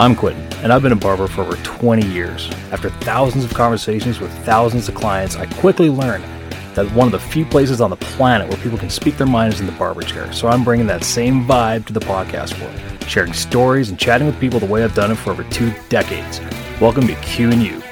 I'm Quentin, and I've been a barber for over 20 years. After thousands of conversations with thousands of clients, I quickly learned that one of the few places on the planet where people can speak their mind is in the barber chair. So I'm bringing that same vibe to the podcast world, sharing stories and chatting with people the way I've done it for over two decades. Welcome to Q and U.